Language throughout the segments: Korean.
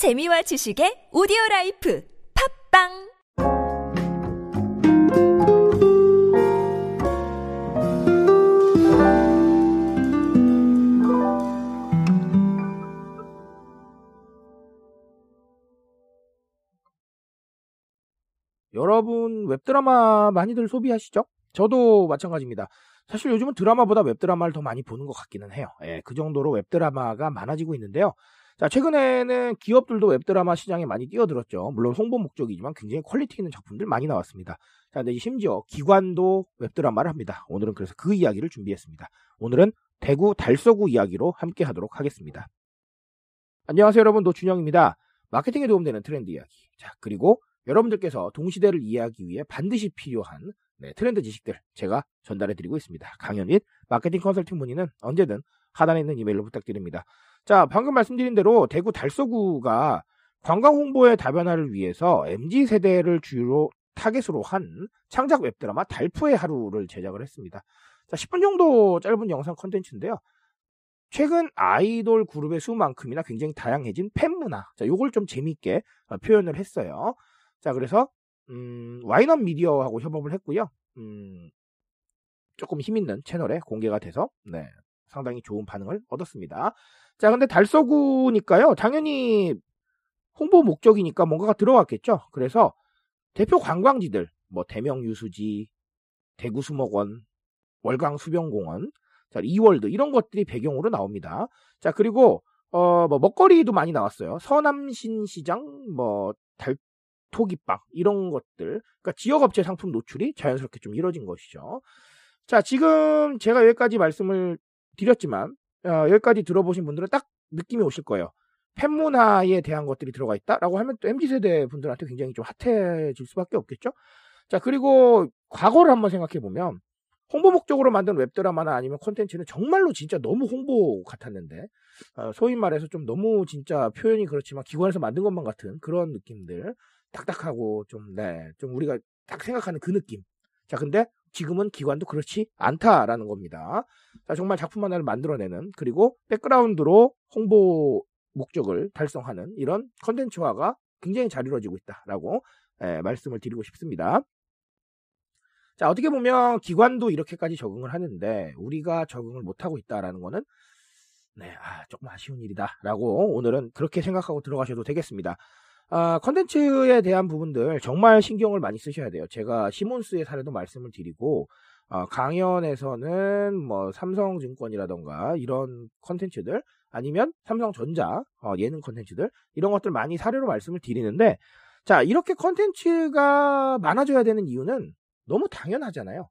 재미와 지식의 오디오 life 팟빵 여러분 웹드라마 많이들 소비하시죠? 저도 마찬가지입니다. 사실 요즘은 드라마보다 웹드라마를 더 많이 보는 것 같기는 해요. 예, 그 정도로 웹드라마가 많아지고 있는데요. 자, 최근에는 기업들도 웹드라마 시장에 많이 뛰어들었죠. 물론 홍보 목적이지만 굉장히 quality 있는 작품들 많이 나왔습니다. 자, 근데 심지어 기관도 웹드라마를 합니다. 오늘은 그래서 그 이야기를 준비했습니다. 오늘은 대구 달서구 이야기로 함께 하도록 하겠습니다. 안녕하세요, 여러분. 노준영입니다. 마케팅에 도움되는 트렌드 이야기. 자, 그리고 여러분들께서 동시대를 이해하기 위해 반드시 필요한 네, 트렌드 지식들 제가 전달해 드리고 있습니다. 강연 및 마케팅 컨설팅 문의는 언제든 하단에 있는 이메일로 부탁드립니다. 자, 방금 말씀드린 대로 대구 달서구가 관광 홍보의 다변화를 위해서 MZ 세대를 주로 타겟으로 한 창작 웹드라마 달프의 하루를 제작을 했습니다. 자, 10분 정도 짧은 영상 컨텐츠인데요. 최근 아이돌 그룹의 수만큼이나 굉장히 다양해진 팬 문화. 자, 요걸 좀 재밌게 어, 표현을 했어요. 자, 그래서 음, 와인업 미디어하고 협업을 했고요. 음, 조금 힘 있는 채널에 공개가 돼서 네, 상당히 좋은 반응을 얻었습니다. 자, 근데 달서구니까요. 당연히 홍보 목적이니까 뭔가가 들어갔겠죠. 그래서 대표 관광지들, 뭐 대명 유수지, 대구 수목원, 월강 수변공원, 자, 이월드 이런 것들이 배경으로 나옵니다. 자, 그리고 어, 뭐 먹거리도 많이 나왔어요. 서남신 시장, 뭐 달, 토기빵 이런 것들 그러니까 지역 업체 상품 노출이 자연스럽게 좀 이뤄진 것이죠. 자 지금 제가 여기까지 말씀을 드렸지만 어, 여기까지 들어보신 분들은 딱 느낌이 오실 거예요. 팬 문화에 대한 것들이 들어가 있다라고 하면 또 MZ세대 분들한테 굉장히 좀 핫해질 수밖에 없겠죠. 자 그리고 과거를 한번 생각해 보면 홍보 목적으로 만든 웹드라마나 아니면 콘텐츠는 정말로 진짜 너무 홍보 같았는데 어, 소위 말해서 좀 너무 진짜 표현이 그렇지만 기관에서 만든 것만 같은 그런 느낌들 딱딱하고 좀, 네, 좀 우리가 딱 생각하는 그 느낌. 자, 근데 지금은 기관도 그렇지 않다라는 겁니다. 자, 정말 작품 하나를 만들어내는, 그리고 백그라운드로 홍보 목적을 달성하는 이런 컨텐츠화가 굉장히 잘 이루어지고 있다라고 예, 말씀을 드리고 싶습니다. 자, 어떻게 보면 기관도 이렇게까지 적응을 하는데 우리가 적응을 못하고 있다라는 거는 네, 아, 조금 아쉬운 일이다라고 오늘은 그렇게 생각하고 들어가셔도 되겠습니다. 아, 컨텐츠에 대한 부분들 정말 신경을 많이 쓰셔야 돼요. 제가 시몬스의 사례도 말씀을 드리고 어, 강연에서는 뭐 삼성증권이라던가 이런 컨텐츠들 아니면 삼성전자 어, 예능 컨텐츠들 이런 것들 많이 사례로 말씀을 드리는데 자 이렇게 컨텐츠가 많아져야 되는 이유는 너무 당연하잖아요.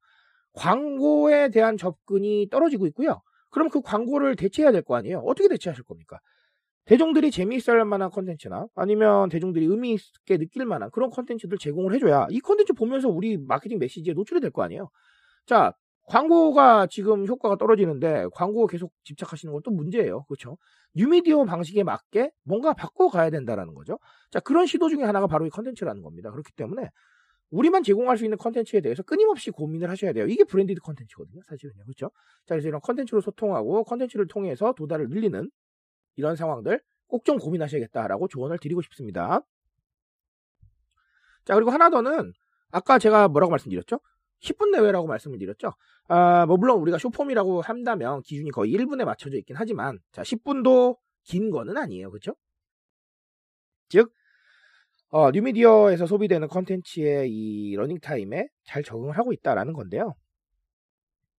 광고에 대한 접근이 떨어지고 있고요. 그럼 그 광고를 대체해야 될 거 아니에요. 어떻게 대체하실 겁니까? 대중들이 재미있을 만한 컨텐츠나 아니면 대중들이 의미 있게 느낄 만한 그런 컨텐츠들 제공을 해줘야 이 컨텐츠 보면서 우리 마케팅 메시지에 노출이 될 거 아니에요. 자, 광고가 지금 효과가 떨어지는데 광고 계속 집착하시는 것도 문제예요. 그렇죠? 뉴미디어 방식에 맞게 뭔가 바꿔가야 된다라는 거죠. 자, 그런 시도 중에 하나가 바로 이 컨텐츠라는 겁니다. 그렇기 때문에 우리만 제공할 수 있는 컨텐츠에 대해서 끊임없이 고민을 하셔야 돼요. 이게 branded content거든요. 사실은요. 그렇죠? 자, 그래서 이런 컨텐츠로 소통하고 컨텐츠를 통해서 도달을 늘리는 이런 상황들 꼭 좀 고민하셔야겠다라고 조언을 드리고 싶습니다. 자, 그리고 하나 더는 아까 제가 뭐라고 말씀드렸죠? 10분 내외라고 말씀을 드렸죠. 아, 뭐 물론 우리가 short-form이라고 한다면 기준이 거의 1분에 맞춰져 있긴 하지만 자, 10분도 긴 거는 아니에요. 그렇죠? 즉 어, 뉴미디어에서 소비되는 컨텐츠의 이 running time에 잘 적응을 하고 있다라는 건데요.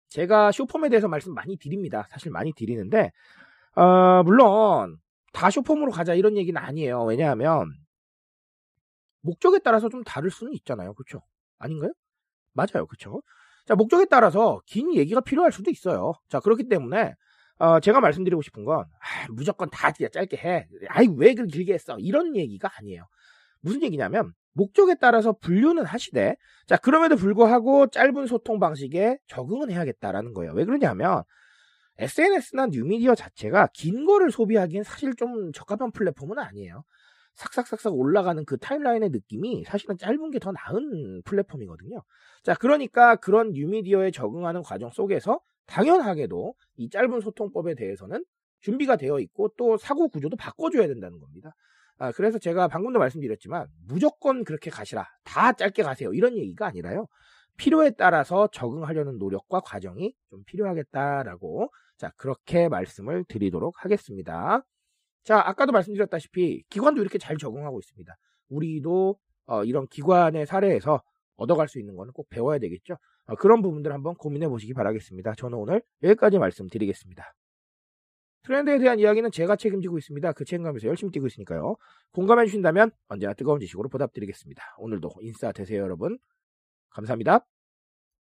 제가 쇼폼에 대해서 말씀 많이 드립니다. 사실 많이 드리는데 어, 물론 다 쇼폼으로 가자 이런 얘기는 아니에요. 왜냐하면 목적에 따라서 좀 다를 수는 있잖아요. 그렇죠? 아닌가요? 맞아요. 그렇죠? 자, 목적에 따라서 긴 얘기가 필요할 수도 있어요. 자, 그렇기 때문에 어, 제가 말씀드리고 싶은 건 아, 무조건 다 짧게 해. 아이 왜 그렇게 길게 했어? 이런 얘기가 아니에요. 무슨 얘기냐면 목적에 따라서 분류는 하시되 자 그럼에도 불구하고 짧은 소통 방식에 적응은 해야겠다라는 거예요. 왜 그러냐면 SNS나 뉴미디어 자체가 긴 거를 소비하기엔 사실 좀 적합한 플랫폼은 아니에요. 삭삭삭삭 올라가는 그 타임라인의 느낌이 사실은 짧은 게 더 나은 플랫폼이거든요. 자, 그러니까 그런 뉴미디어에 적응하는 과정 속에서 당연하게도 이 짧은 소통법에 대해서는 준비가 되어 있고 또 사고 구조도 바꿔줘야 된다는 겁니다. 아, 그래서 제가 방금도 말씀드렸지만 무조건 그렇게 가시라. 다 짧게 가세요. 이런 얘기가 아니라요. 필요에 따라서 적응하려는 노력과 과정이 좀 필요하겠다라고 자 그렇게 말씀을 드리도록 하겠습니다. 자 아까도 말씀드렸다시피 기관도 이렇게 잘 적응하고 있습니다. 우리도 어, 이런 기관의 사례에서 얻어갈 수 있는 거는 꼭 배워야 되겠죠. 어, 그런 부분들 한번 고민해 보시기 바라겠습니다. 저는 오늘 여기까지 말씀드리겠습니다. 트렌드에 대한 이야기는 제가 책임지고 있습니다. 그 책임감에서 열심히 뛰고 있으니까요. 공감해 주신다면 언제나 뜨거운 지식으로 보답드리겠습니다. 오늘도 인싸 되세요, 여러분. 감사합니다.